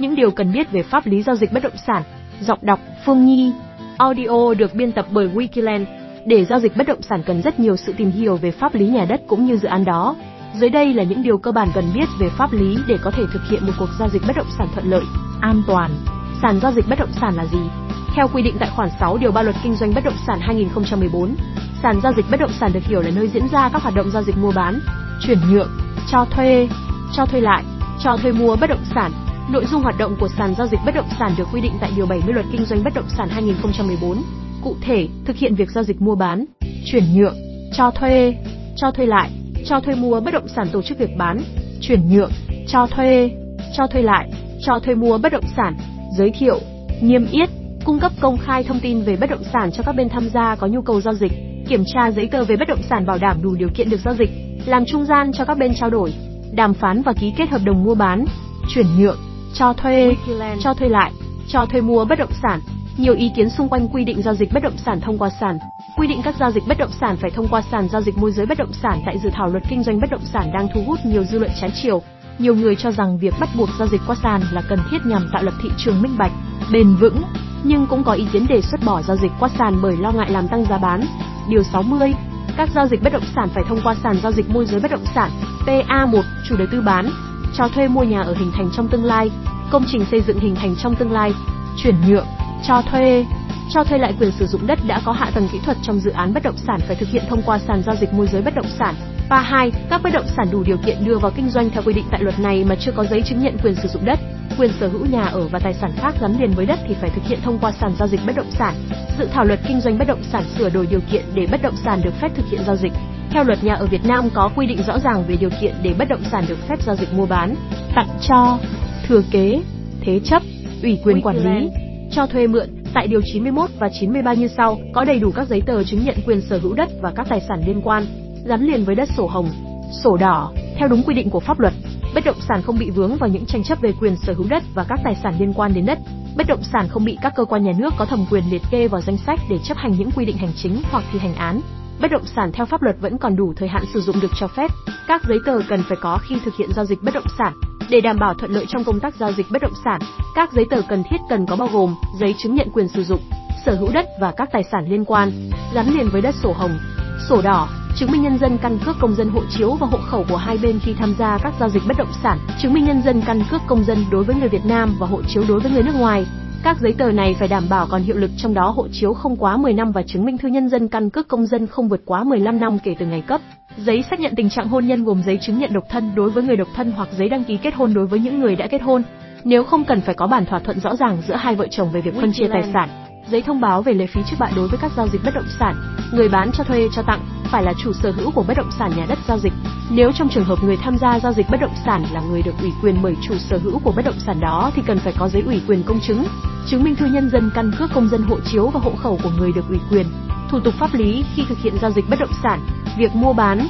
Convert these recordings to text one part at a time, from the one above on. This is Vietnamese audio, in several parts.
những điều cần biết về pháp lý giao dịch bất động sản. Giọng đọc Phương Nhi. Audio được biên tập bởi Wikiland. Để giao dịch bất động sản cần rất nhiều sự tìm hiểu về pháp lý nhà đất cũng như dự án đó. Dưới đây là những điều cơ bản cần biết về pháp lý để có thể thực hiện một cuộc giao dịch bất động sản thuận lợi, an toàn. Sàn giao dịch bất động sản là gì? Theo quy định tại khoản 6 điều 3 Luật Kinh doanh bất động sản 2014, sàn giao dịch bất động sản được hiểu là nơi diễn ra các hoạt động giao dịch mua bán, chuyển nhượng, cho thuê, cho thuê lại, cho thuê mua bất động sản. Nội dung hoạt động của sàn giao dịch bất động sản được quy định tại điều 70 Luật Kinh doanh bất động sản 2014. Cụ thể, thực hiện việc giao dịch mua bán, chuyển nhượng, cho thuê, cho thuê lại, cho thuê mua bất động sản tổ chức việc bán, chuyển nhượng, cho thuê, cho thuê lại, cho thuê mua bất động sản, giới thiệu, niêm yết, cung cấp công khai thông tin về bất động sản cho các bên tham gia có nhu cầu giao dịch, kiểm tra giấy tờ về bất động sản bảo đảm đủ điều kiện được giao dịch, làm trung gian cho các bên trao đổi, đàm phán và ký kết hợp đồng mua bán, chuyển nhượng, cho thuê, cho thuê lại, cho thuê mua bất động sản. Nhiều ý kiến xung quanh quy định giao dịch bất động sản thông qua sàn. Quy định các giao dịch bất động sản phải thông qua sàn giao dịch môi giới bất động sản tại dự thảo luật kinh doanh bất động sản đang thu hút nhiều dư luận trái chiều. Nhiều người cho rằng việc bắt buộc giao dịch qua sàn là cần thiết nhằm tạo lập thị trường minh bạch, bền vững, nhưng cũng có ý kiến đề xuất bỏ giao dịch qua sàn bởi lo ngại làm tăng giá bán. Điều 60. Các giao dịch bất động sản phải thông qua sàn giao dịch môi giới bất động sản PA1, chủ đầu tư bán, cho thuê mua nhà ở hình thành trong tương lai, công trình xây dựng hình thành trong tương lai, chuyển nhượng, cho thuê, cho thuê lại quyền sử dụng đất đã có hạ tầng kỹ thuật trong dự án bất động sản phải thực hiện thông qua sàn giao dịch môi giới bất động sản. Và 2, các bất động sản đủ điều kiện đưa vào kinh doanh theo quy định tại luật này mà chưa có giấy chứng nhận quyền sử dụng đất, quyền sở hữu nhà ở và tài sản khác gắn liền với đất thì phải thực hiện thông qua sàn giao dịch bất động sản. Dự thảo luật kinh doanh bất động sản sửa đổi điều kiện để bất động sản được phép thực hiện giao dịch. Theo luật nhà ở Việt Nam có quy định rõ ràng về điều kiện để bất động sản được phép giao dịch mua bán, tặng cho, thừa kế, thế chấp, ủy quyền quản lý, cho thuê mượn tại điều 91 và 93 như sau, có đầy đủ các giấy tờ chứng nhận quyền sở hữu đất và các tài sản liên quan, gắn liền với đất sổ hồng, sổ đỏ, theo đúng quy định của pháp luật. Bất động sản không bị vướng vào những tranh chấp về quyền sở hữu đất và các tài sản liên quan đến đất. Bất động sản không bị các cơ quan nhà nước có thẩm quyền liệt kê vào danh sách để chấp hành những quy định hành chính hoặc thi hành án. Bất động sản theo pháp luật vẫn còn đủ thời hạn sử dụng được cho phép. Các giấy tờ cần phải có khi thực hiện giao dịch bất động sản. Để đảm bảo thuận lợi trong công tác giao dịch bất động sản, các giấy tờ cần thiết cần có bao gồm giấy chứng nhận quyền sử dụng, sở hữu đất và các tài sản liên quan, gắn liền với đất sổ hồng, sổ đỏ, chứng minh nhân dân căn cước công dân hộ chiếu và hộ khẩu của hai bên khi tham gia các giao dịch bất động sản, chứng minh nhân dân căn cước công dân đối với người Việt Nam và hộ chiếu đối với người nước ngoài. Các giấy tờ này phải đảm bảo còn hiệu lực trong đó hộ chiếu không quá 10 năm và chứng minh thư nhân dân, căn cước công dân không vượt quá 15 năm kể từ ngày cấp. Giấy xác nhận tình trạng hôn nhân gồm giấy chứng nhận độc thân đối với người độc thân hoặc giấy đăng ký kết hôn đối với những người đã kết hôn. Nếu không cần phải có bản thỏa thuận rõ ràng giữa hai vợ chồng về việc phân chia tài sản. Giấy thông báo về lệ phí trước bạ đối với các giao dịch bất động sản, người bán cho thuê cho tặng phải là chủ sở hữu của bất động sản nhà đất giao dịch. Nếu trong trường hợp người tham gia giao dịch bất động sản là người được ủy quyền bởi chủ sở hữu của bất động sản đó thì cần phải có giấy ủy quyền công chứng, chứng minh thư nhân dân căn cước công dân hộ chiếu và hộ khẩu của người được ủy quyền. Thủ tục pháp lý khi thực hiện giao dịch bất động sản, việc mua bán,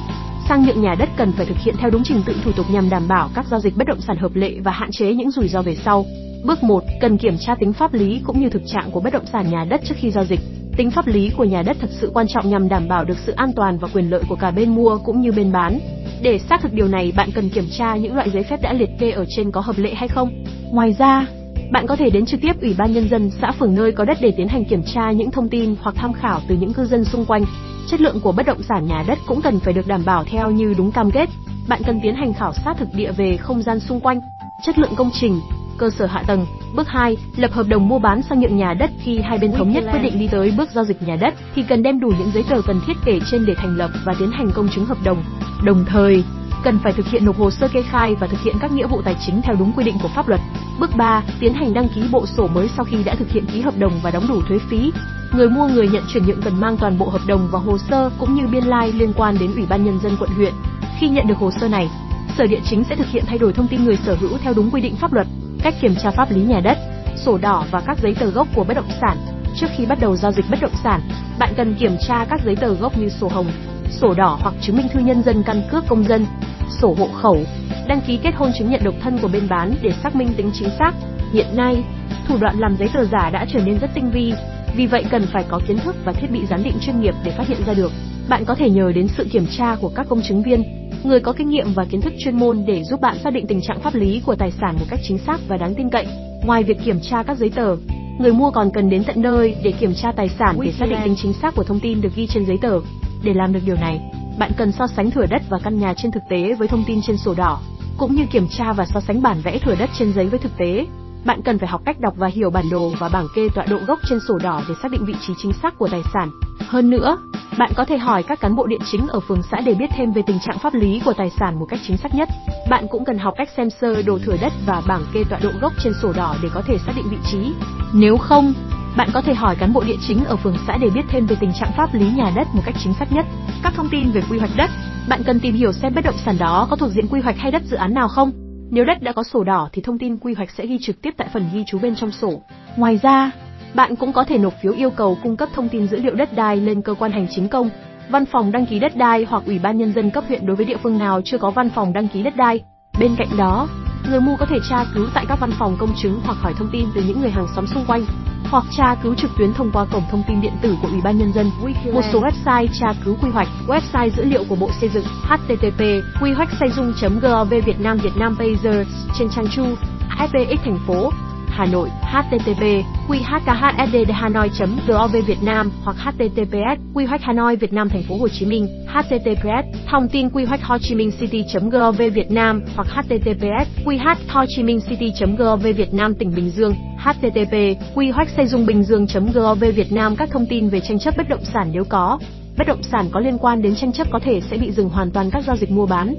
sang nhượng nhà đất cần phải thực hiện theo đúng trình tự thủ tục nhằm đảm bảo các giao dịch bất động sản hợp lệ và hạn chế những rủi ro về sau. Bước 1, cần kiểm tra tính pháp lý cũng như thực trạng của bất động sản nhà đất trước khi giao dịch. Tính pháp lý của nhà đất thật sự quan trọng nhằm đảm bảo được sự an toàn và quyền lợi của cả bên mua cũng như bên bán. Để xác thực điều này, bạn cần kiểm tra những loại giấy phép đã liệt kê ở trên có hợp lệ hay không. Ngoài ra, bạn có thể đến trực tiếp Ủy ban nhân dân xã phường nơi có đất để tiến hành kiểm tra những thông tin hoặc tham khảo từ những cư dân xung quanh. Chất lượng của bất động sản nhà đất cũng cần phải được đảm bảo theo như đúng cam kết. Bạn cần tiến hành khảo sát thực địa về không gian xung quanh, chất lượng công trình, cơ sở hạ tầng. Bước 2, lập hợp đồng mua bán sang nhượng nhà đất khi hai bên thống nhất quyết định đi tới bước giao dịch nhà đất thì cần đem đủ những giấy tờ cần thiết kể trên để thành lập và tiến hành công chứng hợp đồng. Đồng thời, cần phải thực hiện nộp hồ sơ kê khai và thực hiện các nghĩa vụ tài chính theo đúng quy định của pháp luật. Bước 3, tiến hành đăng ký bộ sổ mới sau khi đã thực hiện ký hợp đồng và đóng đủ thuế phí. Người mua người nhận chuyển nhượng cần mang toàn bộ hợp đồng và hồ sơ cũng như biên lai like liên quan đến Ủy ban nhân dân quận huyện. Khi nhận được hồ sơ này, Sở Địa chính sẽ thực hiện thay đổi thông tin người sở hữu theo đúng quy định pháp luật cách kiểm tra pháp lý nhà đất, sổ đỏ và các giấy tờ gốc của bất động sản. Trước khi bắt đầu giao dịch bất động sản, bạn cần kiểm tra các giấy tờ gốc như sổ hồng, sổ đỏ hoặc chứng minh thư nhân dân căn cước công dân, sổ hộ khẩu, đăng ký kết hôn chứng nhận độc thân của bên bán để xác minh tính chính xác. Hiện nay, thủ đoạn làm giấy tờ giả đã trở nên rất tinh vi, vì vậy cần phải có kiến thức và thiết bị giám định chuyên nghiệp để phát hiện ra được. Bạn có thể nhờ đến sự kiểm tra của các công chứng viên, người có kinh nghiệm và kiến thức chuyên môn để giúp bạn xác định tình trạng pháp lý của tài sản một cách chính xác và đáng tin cậy. Ngoài việc kiểm tra các giấy tờ, người mua còn cần đến tận nơi để kiểm tra tài sản để xác định tính chính xác của thông tin được ghi trên giấy tờ. Để làm được điều này, bạn cần so sánh thửa đất và căn nhà trên thực tế với thông tin trên sổ đỏ, cũng như kiểm tra và so sánh bản vẽ thửa đất trên giấy với thực tế. Bạn cần phải học cách đọc và hiểu bản đồ và bảng kê tọa độ gốc trên sổ đỏ để xác định vị trí chính xác của tài sản. Hơn nữa, bạn có thể hỏi các cán bộ địa chính ở phường xã để biết thêm về tình trạng pháp lý của tài sản một cách chính xác nhất. Bạn cũng cần học cách xem sơ đồ thửa đất và bảng kê tọa độ gốc trên sổ đỏ để có thể xác định vị trí. Nếu không, bạn có thể hỏi cán bộ địa chính ở phường xã để biết thêm về tình trạng pháp lý nhà đất một cách chính xác nhất. Các thông tin về quy hoạch đất, bạn cần tìm hiểu xem bất động sản đó có thuộc diện quy hoạch hay đất dự án nào không. Nếu đất đã có sổ đỏ thì thông tin quy hoạch sẽ ghi trực tiếp tại phần ghi chú bên trong sổ. Ngoài ra, bạn cũng có thể nộp phiếu yêu cầu cung cấp thông tin dữ liệu đất đai lên cơ quan hành chính công, văn phòng đăng ký đất đai hoặc ủy ban nhân dân cấp huyện đối với địa phương nào chưa có văn phòng đăng ký đất đai. Bên cạnh đó, người mua có thể tra cứu tại các văn phòng công chứng hoặc hỏi thông tin từ những người hàng xóm xung quanh, hoặc tra cứu trực tuyến thông qua cổng thông tin điện tử của ủy ban nhân dân. Một số website tra cứu quy hoạch, website dữ liệu của Bộ Xây dựng http quy hoạch xây dung.gov Việt Nam Việt Nam Pager trên trang chu HPX thành phố Hà Nội, http qhkhsd Việt Nam hoặc https quy hoạch Hà Nội Việt Nam thành phố Hồ Chí Minh, https thông tin quy hoạch Ho Chi Minh City.gov Việt Nam hoặc https quy hoạch Ho Chi Minh City.gov Việt Nam tỉnh Bình Dương, http quy hoạch xây dung bình dương.gov Việt Nam các thông tin về tranh chấp bất động sản nếu có. Bất động sản có liên quan đến tranh chấp có thể sẽ bị dừng hoàn toàn các giao dịch mua bán,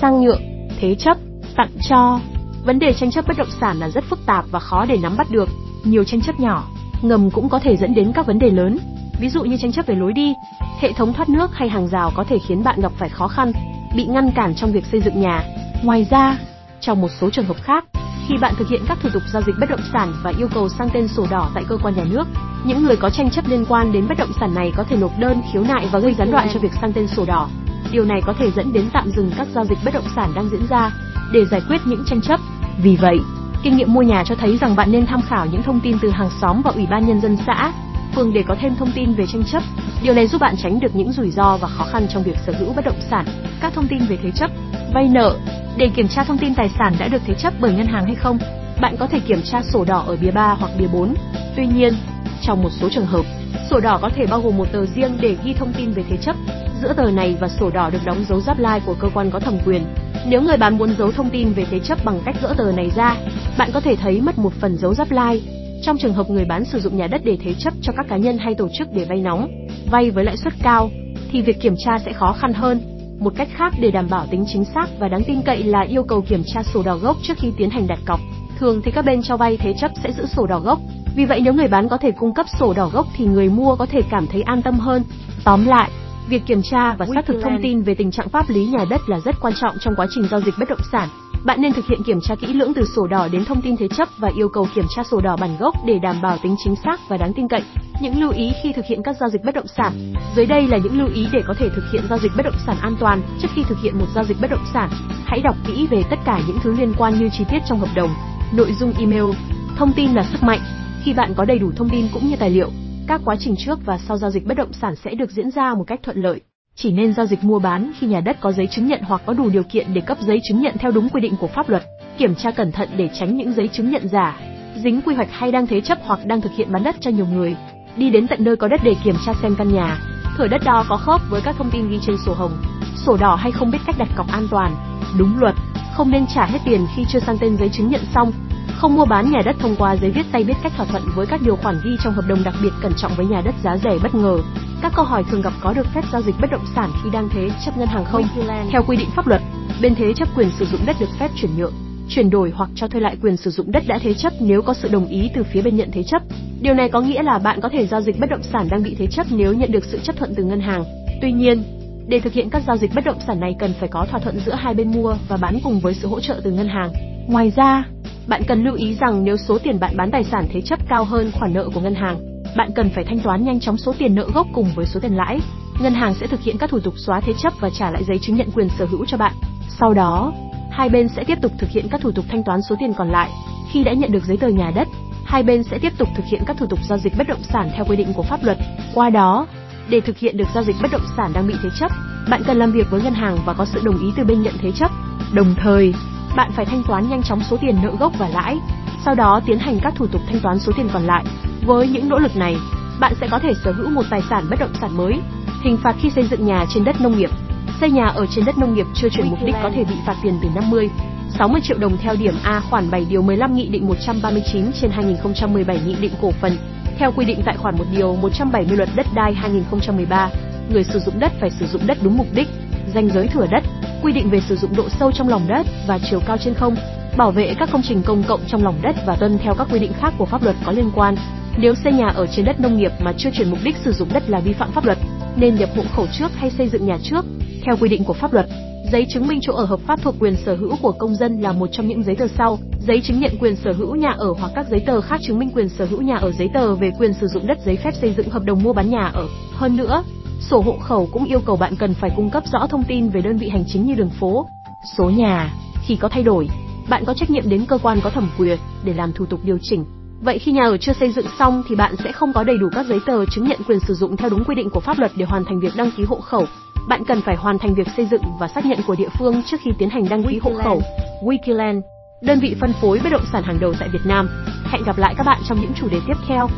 sang nhượng, thế chấp, tặng cho, Vấn đề tranh chấp bất động sản là rất phức tạp và khó để nắm bắt được. Nhiều tranh chấp nhỏ, ngầm cũng có thể dẫn đến các vấn đề lớn. Ví dụ như tranh chấp về lối đi, hệ thống thoát nước hay hàng rào có thể khiến bạn gặp phải khó khăn, bị ngăn cản trong việc xây dựng nhà. Ngoài ra, trong một số trường hợp khác, khi bạn thực hiện các thủ tục giao dịch bất động sản và yêu cầu sang tên sổ đỏ tại cơ quan nhà nước, những người có tranh chấp liên quan đến bất động sản này có thể nộp đơn khiếu nại và gây gián đoạn cho việc sang tên sổ đỏ. Điều này có thể dẫn đến tạm dừng các giao dịch bất động sản đang diễn ra để giải quyết những tranh chấp. Vì vậy, kinh nghiệm mua nhà cho thấy rằng bạn nên tham khảo những thông tin từ hàng xóm và ủy ban nhân dân xã, phường để có thêm thông tin về tranh chấp. Điều này giúp bạn tránh được những rủi ro và khó khăn trong việc sở hữu bất động sản. Các thông tin về thế chấp, vay nợ, để kiểm tra thông tin tài sản đã được thế chấp bởi ngân hàng hay không, bạn có thể kiểm tra sổ đỏ ở bìa 3 hoặc bìa 4. Tuy nhiên, trong một số trường hợp, sổ đỏ có thể bao gồm một tờ riêng để ghi thông tin về thế chấp. Giữa tờ này và sổ đỏ được đóng dấu giáp lai của cơ quan có thẩm quyền. Nếu người bán muốn giấu thông tin về thế chấp bằng cách gỡ tờ này ra, bạn có thể thấy mất một phần dấu giáp lai. Trong trường hợp người bán sử dụng nhà đất để thế chấp cho các cá nhân hay tổ chức để vay nóng, vay với lãi suất cao, thì việc kiểm tra sẽ khó khăn hơn. Một cách khác để đảm bảo tính chính xác và đáng tin cậy là yêu cầu kiểm tra sổ đỏ gốc trước khi tiến hành đặt cọc. Thường thì các bên cho vay thế chấp sẽ giữ sổ đỏ gốc, vì vậy nếu người bán có thể cung cấp sổ đỏ gốc thì người mua có thể cảm thấy an tâm hơn. Tóm lại, Việc kiểm tra và xác thực thông tin về tình trạng pháp lý nhà đất là rất quan trọng trong quá trình giao dịch bất động sản. Bạn nên thực hiện kiểm tra kỹ lưỡng từ sổ đỏ đến thông tin thế chấp và yêu cầu kiểm tra sổ đỏ bản gốc để đảm bảo tính chính xác và đáng tin cậy. Những lưu ý khi thực hiện các giao dịch bất động sản. Dưới đây là những lưu ý để có thể thực hiện giao dịch bất động sản an toàn trước khi thực hiện một giao dịch bất động sản. Hãy đọc kỹ về tất cả những thứ liên quan như chi tiết trong hợp đồng, nội dung email. Thông tin là sức mạnh. Khi bạn có đầy đủ thông tin cũng như tài liệu, các quá trình trước và sau giao dịch bất động sản sẽ được diễn ra một cách thuận lợi. Chỉ nên giao dịch mua bán khi nhà đất có giấy chứng nhận hoặc có đủ điều kiện để cấp giấy chứng nhận theo đúng quy định của pháp luật. Kiểm tra cẩn thận để tránh những giấy chứng nhận giả, dính quy hoạch hay đang thế chấp hoặc đang thực hiện bán đất cho nhiều người. Đi đến tận nơi có đất để kiểm tra xem căn nhà, thửa đất đó có khớp với các thông tin ghi trên sổ hồng, sổ đỏ hay không biết cách đặt cọc an toàn, đúng luật, không nên trả hết tiền khi chưa sang tên giấy chứng nhận xong, không mua bán nhà đất thông qua giấy viết tay biết cách thỏa thuận với các điều khoản ghi trong hợp đồng đặc biệt cẩn trọng với nhà đất giá rẻ bất ngờ. Các câu hỏi thường gặp có được phép giao dịch bất động sản khi đang thế chấp ngân hàng không? Theo quy định pháp luật, bên thế chấp quyền sử dụng đất được phép chuyển nhượng, chuyển đổi hoặc cho thuê lại quyền sử dụng đất đã thế chấp nếu có sự đồng ý từ phía bên nhận thế chấp. Điều này có nghĩa là bạn có thể giao dịch bất động sản đang bị thế chấp nếu nhận được sự chấp thuận từ ngân hàng. Tuy nhiên, để thực hiện các giao dịch bất động sản này cần phải có thỏa thuận giữa hai bên mua và bán cùng với sự hỗ trợ từ ngân hàng. Ngoài ra, bạn cần lưu ý rằng nếu số tiền bạn bán tài sản thế chấp cao hơn khoản nợ của ngân hàng, bạn cần phải thanh toán nhanh chóng số tiền nợ gốc cùng với số tiền lãi. Ngân hàng sẽ thực hiện các thủ tục xóa thế chấp và trả lại giấy chứng nhận quyền sở hữu cho bạn. Sau đó, hai bên sẽ tiếp tục thực hiện các thủ tục thanh toán số tiền còn lại. Khi đã nhận được giấy tờ nhà đất, hai bên sẽ tiếp tục thực hiện các thủ tục giao dịch bất động sản theo quy định của pháp luật. Qua đó, để thực hiện được giao dịch bất động sản đang bị thế chấp, bạn cần làm việc với ngân hàng và có sự đồng ý từ bên nhận thế chấp. Đồng thời, bạn phải thanh toán nhanh chóng số tiền nợ gốc và lãi, sau đó tiến hành các thủ tục thanh toán số tiền còn lại. Với những nỗ lực này, bạn sẽ có thể sở hữu một tài sản bất động sản mới. Hình phạt khi xây dựng nhà trên đất nông nghiệp. Xây nhà ở trên đất nông nghiệp chưa chuyển mục đích có thể bị phạt tiền từ 50 60 triệu đồng theo điểm A khoản 7 điều 15 Nghị định 139 trên 2017 Nghị định cổ phần. Theo quy định tại khoản 1 điều 170 Luật đất đai 2013, người sử dụng đất phải sử dụng đất đúng mục đích, danh giới thửa đất, quy định về sử dụng độ sâu trong lòng đất và chiều cao trên không, bảo vệ các công trình công cộng trong lòng đất và tuân theo các quy định khác của pháp luật có liên quan. Nếu xây nhà ở trên đất nông nghiệp mà chưa chuyển mục đích sử dụng đất là vi phạm pháp luật, nên nhập hộ khẩu trước hay xây dựng nhà trước, theo quy định của pháp luật. Giấy chứng minh chỗ ở hợp pháp thuộc quyền sở hữu của công dân là một trong những giấy tờ sau, giấy chứng nhận quyền sở hữu nhà ở hoặc các giấy tờ khác chứng minh quyền sở hữu nhà ở, giấy tờ về quyền sử dụng đất, giấy phép xây dựng, hợp đồng mua bán nhà ở. Hơn nữa, sổ hộ khẩu cũng yêu cầu bạn cần phải cung cấp rõ thông tin về đơn vị hành chính như đường phố, số nhà. Khi có thay đổi, bạn có trách nhiệm đến cơ quan có thẩm quyền để làm thủ tục điều chỉnh. Vậy khi nhà ở chưa xây dựng xong thì bạn sẽ không có đầy đủ các giấy tờ chứng nhận quyền sử dụng theo đúng quy định của pháp luật để hoàn thành việc đăng ký hộ khẩu. Bạn cần phải hoàn thành việc xây dựng và xác nhận của địa phương trước khi tiến hành đăng ký hộ khẩu. Wikiland, đơn vị phân phối bất động sản hàng đầu tại Việt Nam. Hẹn gặp lại các bạn trong những chủ đề tiếp theo.